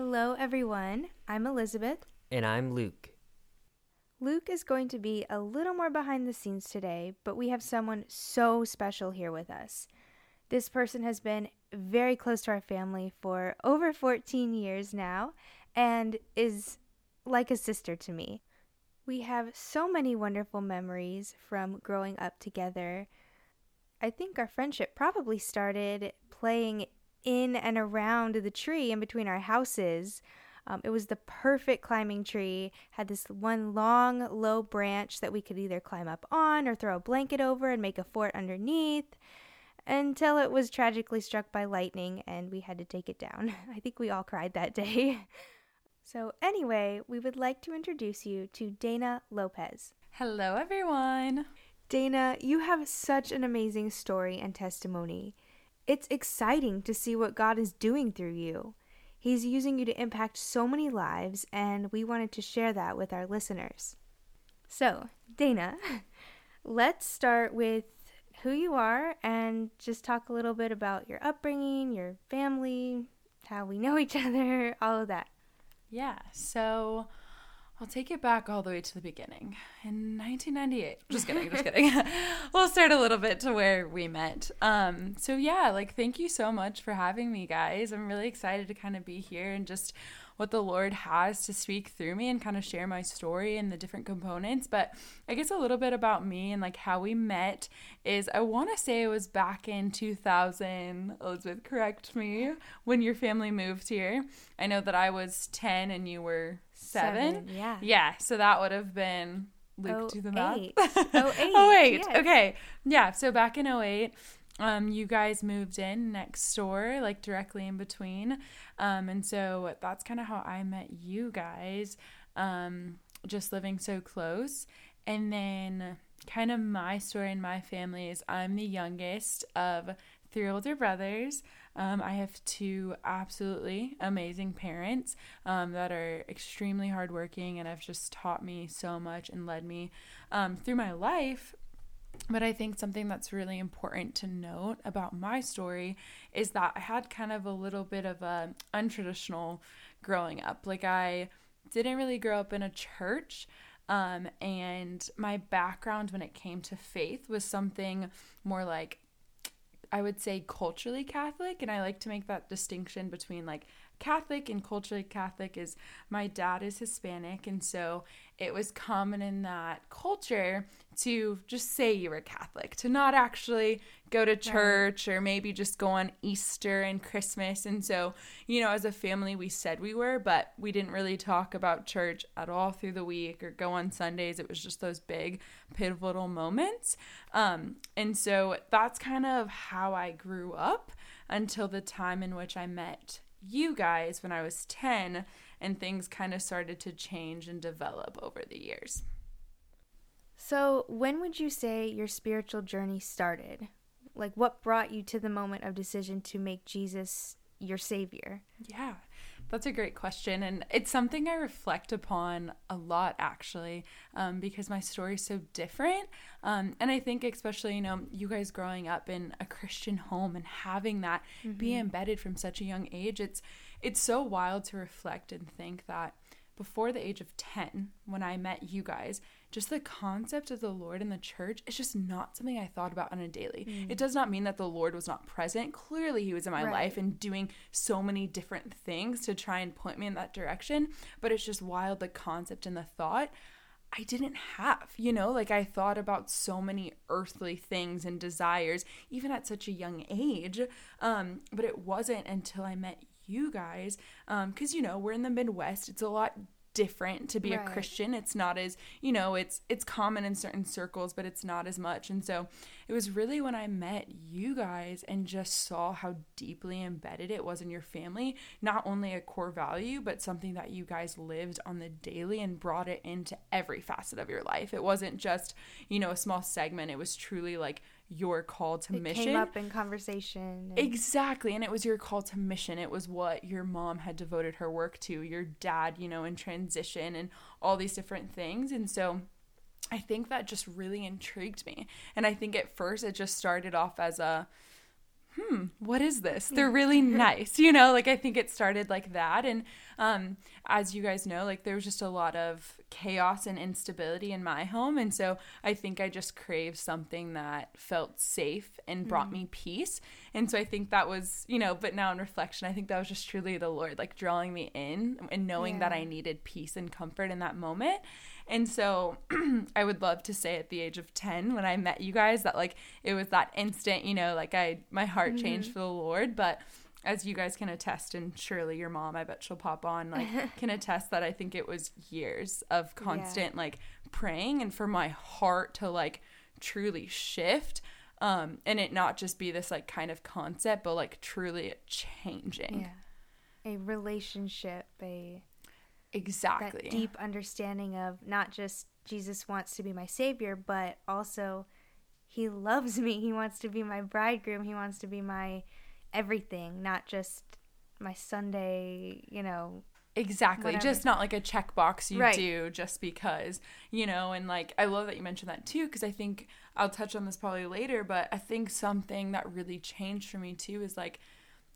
Hello, everyone. I'm Elizabeth. And I'm Luke. Luke is going to be a little more behind the scenes today, but we have someone so special here with us. This person has been very close to our family for over 14 years now and is like a sister to me. We have so many wonderful memories from growing up together. I think our friendship probably started playing in and around the tree in between our houses. Um, it was the perfect climbing tree, had this one long, low branch that we could either climb up on or throw a blanket over and make a fort underneath until it was tragically struck by lightning and we had to take it down. I think we all cried that day. so, anyway, we would like to introduce you to Dana Lopez. Hello, everyone. Dana, you have such an amazing story and testimony. It's exciting to see what God is doing through you. He's using you to impact so many lives, and we wanted to share that with our listeners. So, Dana, let's start with who you are and just talk a little bit about your upbringing, your family, how we know each other, all of that. Yeah, so I'll take it back all the way to the beginning. In 1998. Just kidding, just kidding. we'll start a little bit to where we met. Um, so yeah, like thank you so much for having me guys. I'm really excited to kind of be here and just what the Lord has to speak through me and kind of share my story and the different components. But I guess a little bit about me and like how we met is I want to say it was back in 2000. Elizabeth, correct me, when your family moved here. I know that I was 10 and you were seven. seven yeah. Yeah. So that would have been Luke oh, do the math. Eight. oh, eight. oh, eight. Yes. Okay. Yeah. So back in 08, um, you guys moved in next door, like directly in between. Um, and so that's kind of how I met you guys, um, just living so close. And then, kind of my story and my family is I'm the youngest of three older brothers. Um, I have two absolutely amazing parents um, that are extremely hardworking and have just taught me so much and led me um, through my life. But I think something that's really important to note about my story is that I had kind of a little bit of a untraditional growing up. Like I didn't really grow up in a church. Um, and my background when it came to faith was something more like I would say culturally Catholic, and I like to make that distinction between like Catholic and culturally Catholic is my dad is Hispanic, and so it was common in that culture to just say you were Catholic, to not actually go to church or maybe just go on Easter and Christmas. And so, you know, as a family, we said we were, but we didn't really talk about church at all through the week or go on Sundays. It was just those big pivotal moments. Um, and so that's kind of how I grew up until the time in which I met you guys when I was 10 and things kind of started to change and develop over the years. So, when would you say your spiritual journey started? Like, what brought you to the moment of decision to make Jesus your savior? Yeah, that's a great question. And it's something I reflect upon a lot, actually, um, because my story is so different. Um, and I think, especially, you know, you guys growing up in a Christian home and having that mm-hmm. be embedded from such a young age, it's it's so wild to reflect and think that before the age of 10, when I met you guys, just the concept of the Lord in the church is just not something I thought about on a daily. Mm. It does not mean that the Lord was not present. Clearly, He was in my right. life and doing so many different things to try and point me in that direction. But it's just wild the concept and the thought. I didn't have, you know, like I thought about so many earthly things and desires, even at such a young age. Um, but it wasn't until I met you guys, because um, you know we're in the Midwest. It's a lot different to be right. a Christian. It's not as, you know, it's it's common in certain circles, but it's not as much. And so it was really when I met you guys and just saw how deeply embedded it was in your family, not only a core value, but something that you guys lived on the daily and brought it into every facet of your life. It wasn't just, you know, a small segment. It was truly like your call to it mission. came up in conversation. And... Exactly. And it was your call to mission. It was what your mom had devoted her work to, your dad, you know, in transition and all these different things. And so I think that just really intrigued me. And I think at first it just started off as a, hmm, what is this? They're really nice, you know. Like I think it started like that, and um, as you guys know, like there was just a lot of chaos and instability in my home, and so I think I just craved something that felt safe and brought mm. me peace, and so I think that was, you know. But now in reflection, I think that was just truly the Lord, like drawing me in and knowing yeah. that I needed peace and comfort in that moment. And so I would love to say at the age of 10 when I met you guys that like it was that instant, you know, like I my heart mm-hmm. changed for the Lord, but as you guys can attest and surely your mom I bet she'll pop on like can attest that I think it was years of constant yeah. like praying and for my heart to like truly shift um and it not just be this like kind of concept but like truly changing. Yeah. A relationship, a Exactly. Deep understanding of not just Jesus wants to be my savior, but also he loves me. He wants to be my bridegroom. He wants to be my everything, not just my Sunday, you know. Exactly. Whatever. Just not like a checkbox you right. do just because, you know, and like I love that you mentioned that too because I think I'll touch on this probably later, but I think something that really changed for me too is like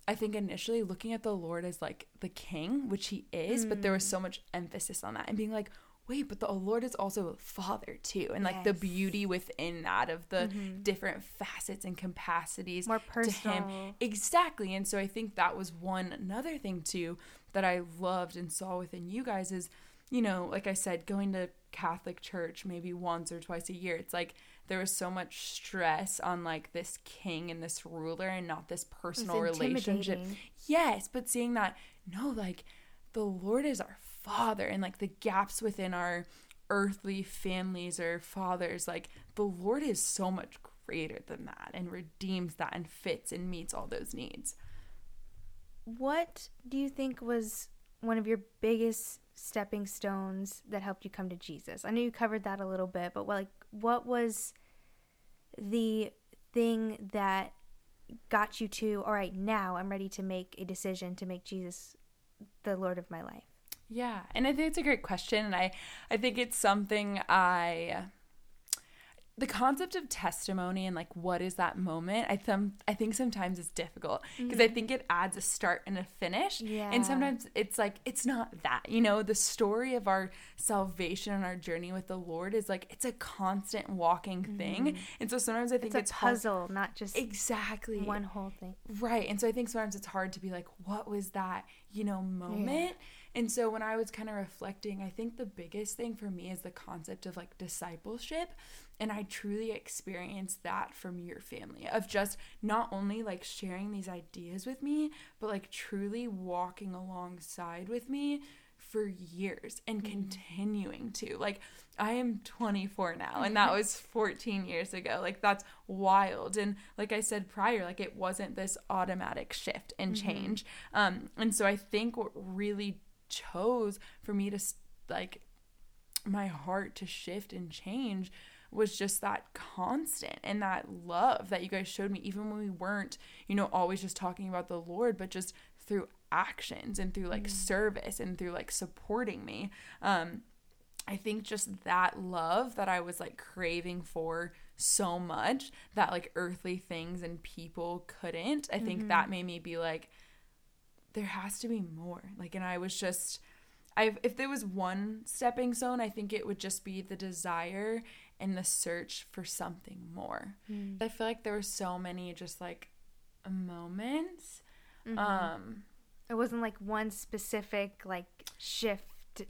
I think initially looking at the Lord as like the king, which he is, mm. but there was so mm. much emphasis on that and being like, wait, but the Lord is also a father too. And like yes. the beauty within that of the mm-hmm. different facets and capacities more personal. to him. Exactly. And so I think that was one another thing too that I loved and saw within you guys is, you know, like I said, going to Catholic church maybe once or twice a year. It's like there was so much stress on like this king and this ruler and not this personal relationship. Yes, but seeing that no, like the Lord is our father and like the gaps within our earthly families or fathers, like the Lord is so much greater than that and redeems that and fits and meets all those needs. What do you think was one of your biggest stepping stones that helped you come to Jesus? I know you covered that a little bit, but what, like what was the thing that got you to all right, now I'm ready to make a decision to make Jesus the Lord of my life? Yeah, and I think it's a great question and I I think it's something I the concept of testimony and like what is that moment i th- i think sometimes it's difficult because mm-hmm. i think it adds a start and a finish yeah. and sometimes it's like it's not that you know the story of our salvation and our journey with the lord is like it's a constant walking mm-hmm. thing and so sometimes i think it's a it's puzzle hard. not just exactly one whole thing right and so i think sometimes it's hard to be like what was that you know moment yeah and so when I was kind of reflecting, I think the biggest thing for me is the concept of like discipleship. And I truly experienced that from your family of just not only like sharing these ideas with me, but like truly walking alongside with me for years and mm-hmm. continuing to. Like, I am 24 now, and that was 14 years ago. Like, that's wild. And like I said prior, like, it wasn't this automatic shift and mm-hmm. change. Um, and so I think what really chose for me to like my heart to shift and change was just that constant and that love that you guys showed me even when we weren't you know always just talking about the lord but just through actions and through like mm. service and through like supporting me um i think just that love that i was like craving for so much that like earthly things and people couldn't i think mm-hmm. that made me be like there has to be more. Like, and I was just, I if there was one stepping stone, I think it would just be the desire and the search for something more. Mm. I feel like there were so many just like moments. Mm-hmm. Um, it wasn't like one specific like shift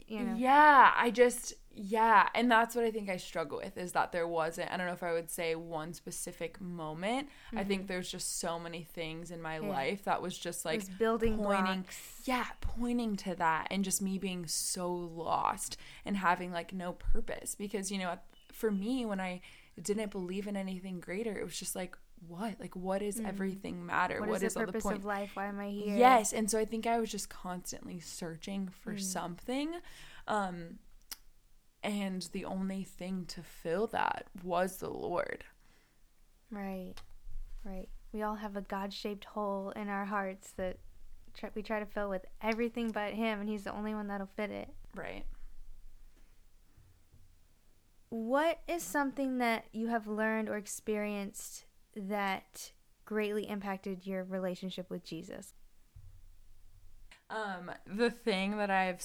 you know yeah i just yeah and that's what i think i struggle with is that there wasn't i don't know if i would say one specific moment mm-hmm. i think mm-hmm. there's just so many things in my yeah. life that was just like was building pointing blocks. yeah pointing to that and just me being so lost and having like no purpose because you know for me when i didn't believe in anything greater it was just like what like what is mm. everything matter what, what is, is the all the point of life why am i here yes and so i think i was just constantly searching for mm. something um and the only thing to fill that was the lord. Right right. We all have a god-shaped hole in our hearts that try, we try to fill with everything but him and he's the only one that'll fit it. Right. What is something that you have learned or experienced that greatly impacted your relationship with Jesus? Um, the thing that I've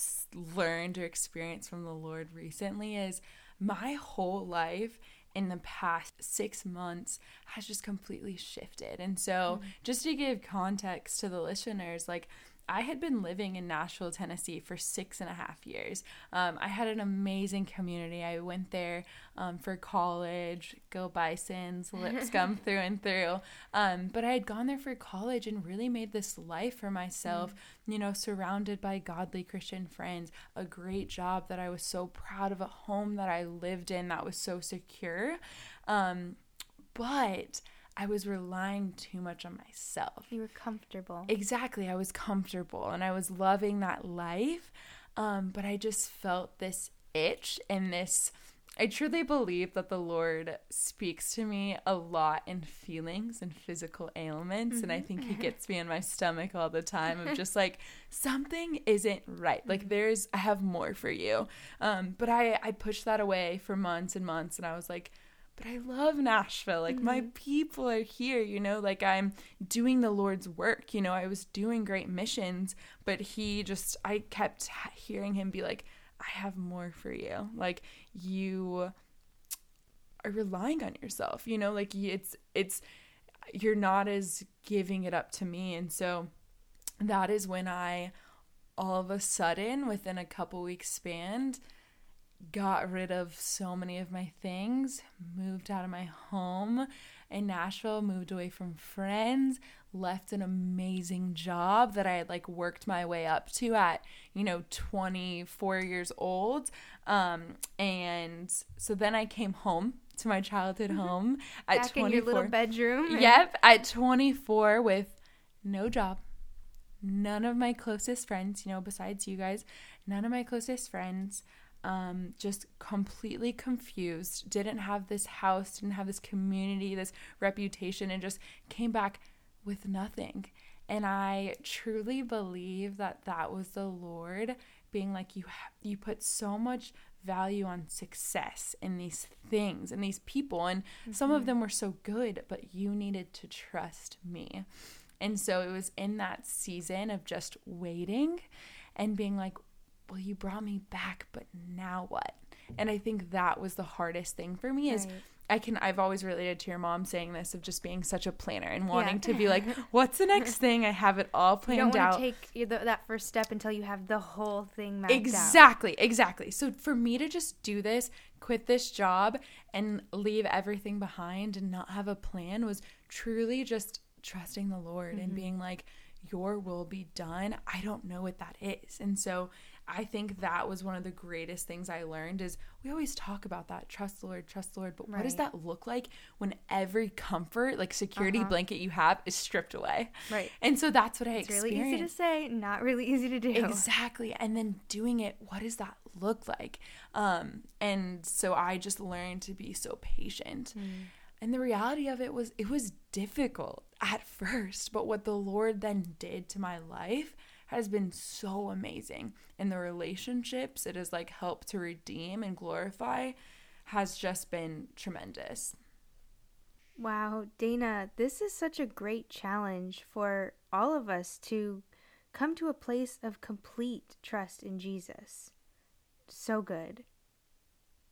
learned or experienced from the Lord recently is my whole life in the past six months has just completely shifted. And so, mm-hmm. just to give context to the listeners, like I had been living in Nashville, Tennessee for six and a half years. Um, I had an amazing community. I went there um, for college, go Bisons, Lipscomb through and through. Um, but I had gone there for college and really made this life for myself, mm. you know, surrounded by godly Christian friends, a great job that I was so proud of, a home that I lived in that was so secure. Um, but I was relying too much on myself. You were comfortable. Exactly. I was comfortable and I was loving that life. Um, but I just felt this itch and this. I truly believe that the Lord speaks to me a lot in feelings and physical ailments. Mm-hmm. And I think He mm-hmm. gets me in my stomach all the time of just like, something isn't right. Like, mm-hmm. there's, I have more for you. Um, but I, I pushed that away for months and months. And I was like, but I love Nashville. Like mm-hmm. my people are here, you know, like I'm doing the Lord's work, you know, I was doing great missions, but he just I kept hearing him be like, I have more for you. Like you are relying on yourself, you know, like it's it's you're not as giving it up to me. And so that is when I all of a sudden within a couple weeks span got rid of so many of my things, moved out of my home in Nashville, moved away from friends, left an amazing job that I had like worked my way up to at, you know, 24 years old. Um, and so then I came home to my childhood mm-hmm. home at Back 24. in your little bedroom. Yep, at 24 with no job. None of my closest friends, you know, besides you guys, none of my closest friends um, just completely confused, didn't have this house, didn't have this community, this reputation, and just came back with nothing. And I truly believe that that was the Lord being like, you ha- you put so much value on success in these things and these people, and mm-hmm. some of mm-hmm. them were so good, but you needed to trust me. And so it was in that season of just waiting and being like, well, you brought me back, but now what? And I think that was the hardest thing for me is right. I can I've always related to your mom saying this of just being such a planner and wanting yeah. to be like, what's the next thing? I have it all planned you don't out. Take that first step until you have the whole thing mapped exactly, out. Exactly, So for me to just do this, quit this job, and leave everything behind and not have a plan was truly just trusting the Lord mm-hmm. and being like, Your will be done. I don't know what that is, and so I think that was one of the greatest things I learned is we always talk about that trust the Lord, trust the Lord, but right. what does that look like when every comfort, like security uh-huh. blanket you have is stripped away? Right. And so that's what I it's experienced. really easy to say, not really easy to do. Exactly. And then doing it, what does that look like? Um and so I just learned to be so patient. Mm. And the reality of it was it was difficult at first, but what the Lord then did to my life has been so amazing. And the relationships it has like helped to redeem and glorify has just been tremendous. Wow, Dana, this is such a great challenge for all of us to come to a place of complete trust in Jesus. So good.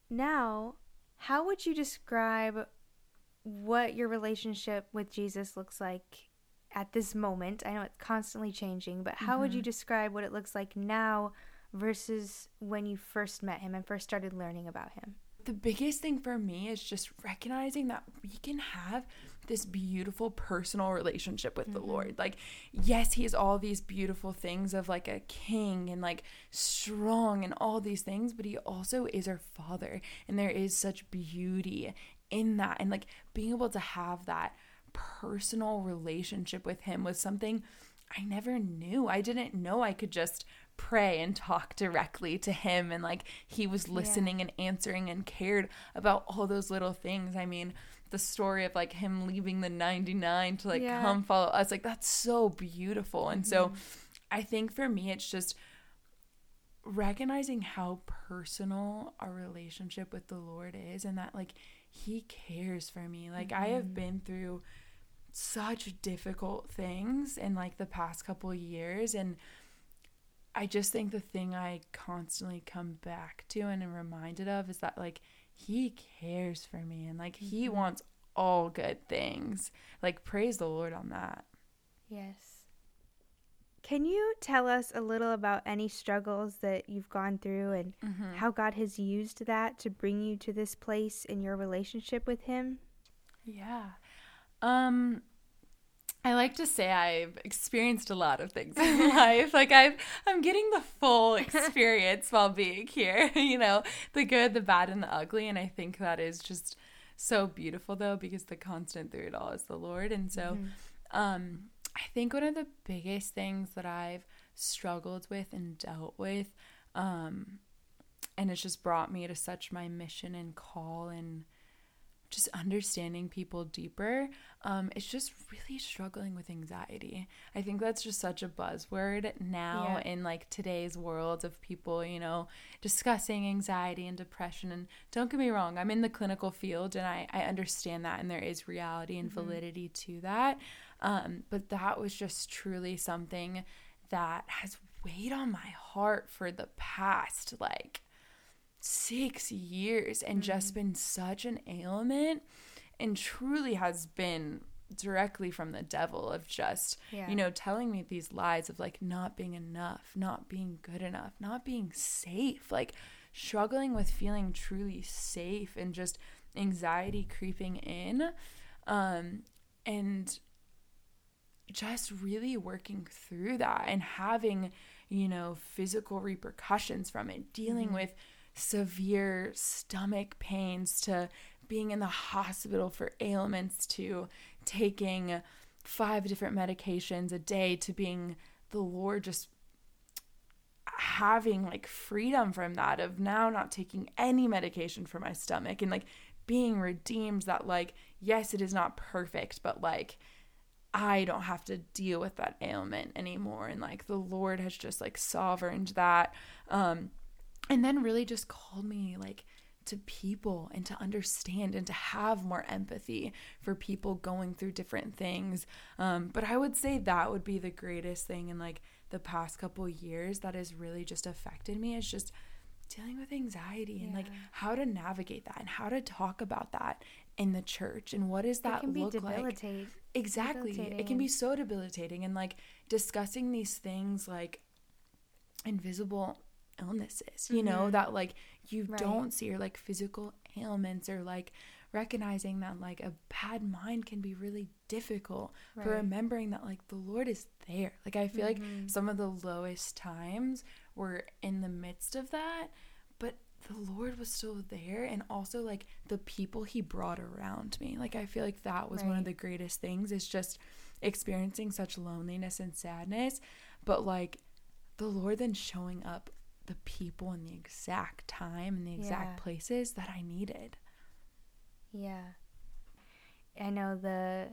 Now, how would you describe what your relationship with Jesus looks like at this moment? I know it's constantly changing, but how mm-hmm. would you mm-hmm. describe what it looks like now versus when you first met him and first started learning about him? The biggest thing for me is just recognizing that we can have this beautiful personal relationship with mm-hmm. the Lord. Like, yes, He has all these beautiful things of like a king and like strong and all these things, but He also is our Father. And there is such beauty in that. And like being able to have that personal relationship with him was something I never knew. I didn't know I could just pray and talk directly to him and like he was listening yeah. and answering and cared about all those little things. I mean, the story of like him leaving the 99 to like yeah. come follow us like that's so beautiful. And mm-hmm. so I think for me it's just recognizing how personal our relationship with the Lord is and that like he cares for me. Like mm-hmm. I have mm-hmm. been through such difficult things in like the past couple years and I just think the thing I constantly come back to and am reminded of is that like he cares for me and like he Mhm. wants all good things. Like praise the Lord on that. Yes. Can you tell us a little about any struggles that you've gone through and Mm-hmm. how God has used that to bring you to this place in your relationship with Him? Yeah. Um I like to say I've experienced a lot of things in life. Like I've I'm getting the full experience while being here, you know, the good, the bad and the ugly and I think that is just so beautiful though because the constant through it all is the Lord. And so Mhm. um I think one of the biggest things that I've struggled with and dealt with um and it's just brought me to such my mission and call and just understanding people deeper um, it's just really struggling with anxiety i think that's just such a buzzword now Yeah. in like today's world of people you know discussing anxiety and depression and don't get me wrong i'm in the clinical field and i, I understand that and there is reality and Mhm. validity to that um, but that was just truly something that has weighed on my heart for the past like six years and just been such an ailment and truly has been directly from the devil of just Yeah. you know telling me these lies of like not being enough not being good enough not being safe like struggling with feeling truly safe and just anxiety creeping in um and just really working through that and having you know physical repercussions from it dealing Mhm. with severe stomach pains to being in the hospital for ailments to taking five different medications a day to being the lord just having like freedom from that of now not taking any medication for my stomach and like being redeemed that like yes it is not perfect but like I don't have to deal with that ailment anymore. And like the Lord has just like sovereigned that. Um and then really just called me like to people and to understand and to have more empathy for people going through different things. Um but I would say that would be the greatest thing in like the past couple years that has really just affected me is just dealing with anxiety and like how to navigate that and how to talk about that in the church and what does It that can be look like? debilitating. exactly. It can be so debilitating and like discussing these things like invisible illnesses you know Mhm. that like you Right. don't see or like physical ailments or like recognizing that like a bad mind can be really difficult for Right. remembering that like the lord is there like i feel like Mhm. some of the lowest times were in the midst of that but the lord was still there and also like the people he brought around me like i feel like that was one of the greatest things is just experiencing such loneliness and sadness but like the lord then showing up the people and the exact time and the exact Yeah. places that i needed Yeah. I know the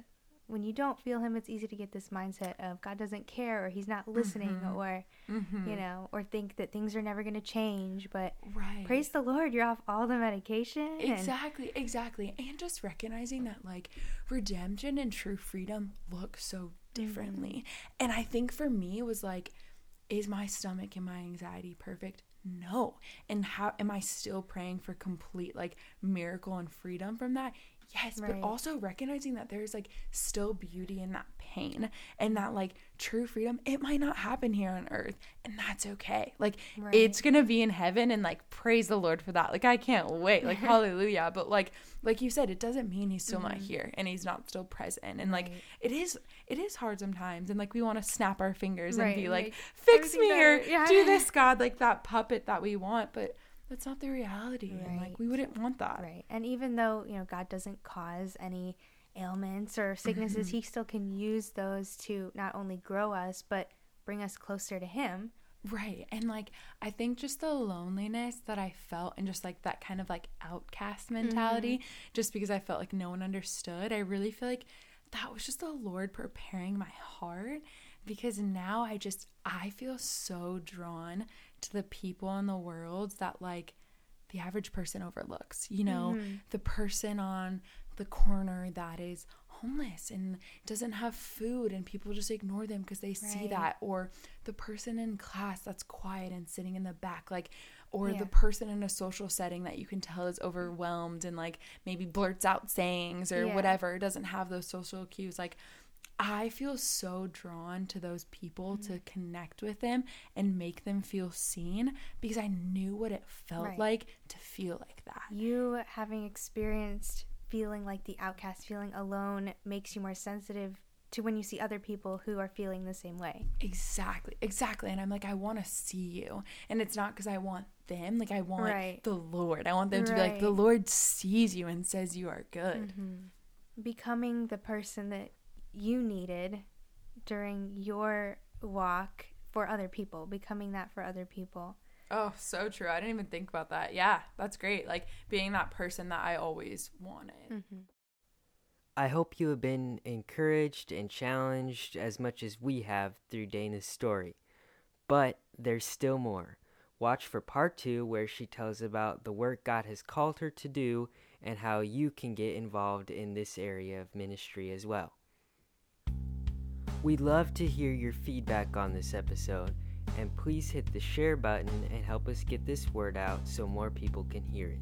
when you don't feel him it's easy to get this mindset of God doesn't care or he's not listening Mhm. or mm-hmm. you know or think that things are never going to change but right praise the Lord you're off all the medication and- Exactly, exactly. And just recognizing that like redemption and true freedom look so differently. And I think for me it was like is my stomach and my anxiety perfect? No. And how am I still praying for complete like miracle and freedom from that? Yes, Right. but also recognizing that there's like still beauty in that pain and that like true freedom, it might not happen here on earth, and that's okay. Like Right. it's gonna be in heaven, and like praise the Lord for that. Like I can't wait. Like hallelujah. But like like you said, it doesn't mean he's still not Mhm. here and he's not still present. And like Right. it is it is hard sometimes, and like we want to snap our fingers and be like, like, fix me or. Yeah. do this, God, like that puppet that we want, but. That's not the reality. And like we wouldn't want that. Right. And even though, you know, God doesn't cause any ailments or sicknesses, Mm-hmm. he still can use those to not only grow us, but bring us closer to him. Right. And like I think just the loneliness that I felt and just like that kind of like outcast mentality just because I felt like no one understood. I really feel like that was just the Lord preparing my heart because now I just I feel so drawn to the people in the world that like the average person overlooks. You know, Mhm. the person on the corner that is homeless and doesn't have food and people just ignore them because they see that or the person in class that's quiet and sitting in the back like or Yeah. the person in a social setting that you can tell is overwhelmed and like maybe blurts out sayings or Yeah. whatever doesn't have those social cues like I feel so drawn to those people Mm-hmm. to connect with them and make them feel seen because I knew what it felt Right. like to feel like that. You having experienced feeling like the outcast, feeling alone, makes you more sensitive to when you see other people who are feeling the same way. Exactly, exactly. And I'm like, I want to see you. And it's not because I want them. Like, I want Right. the Lord. I want them to be like, the Lord sees you and says you are good. Mm-hmm. Becoming the person that you needed during your walk for other people, becoming that for other people. Oh, so true. I didn't even think about that. Yeah, that's great. Like, being that person that I always wanted. Mm-hmm. I hope you have been encouraged and challenged as much as we have through Dana's story. But there's still more. Watch for part two, where she tells about the work God has called her to do and how you can get involved in this area of ministry as well. We'd love to hear your feedback on this episode, and please hit the share button and help us get this word out so more people can hear it.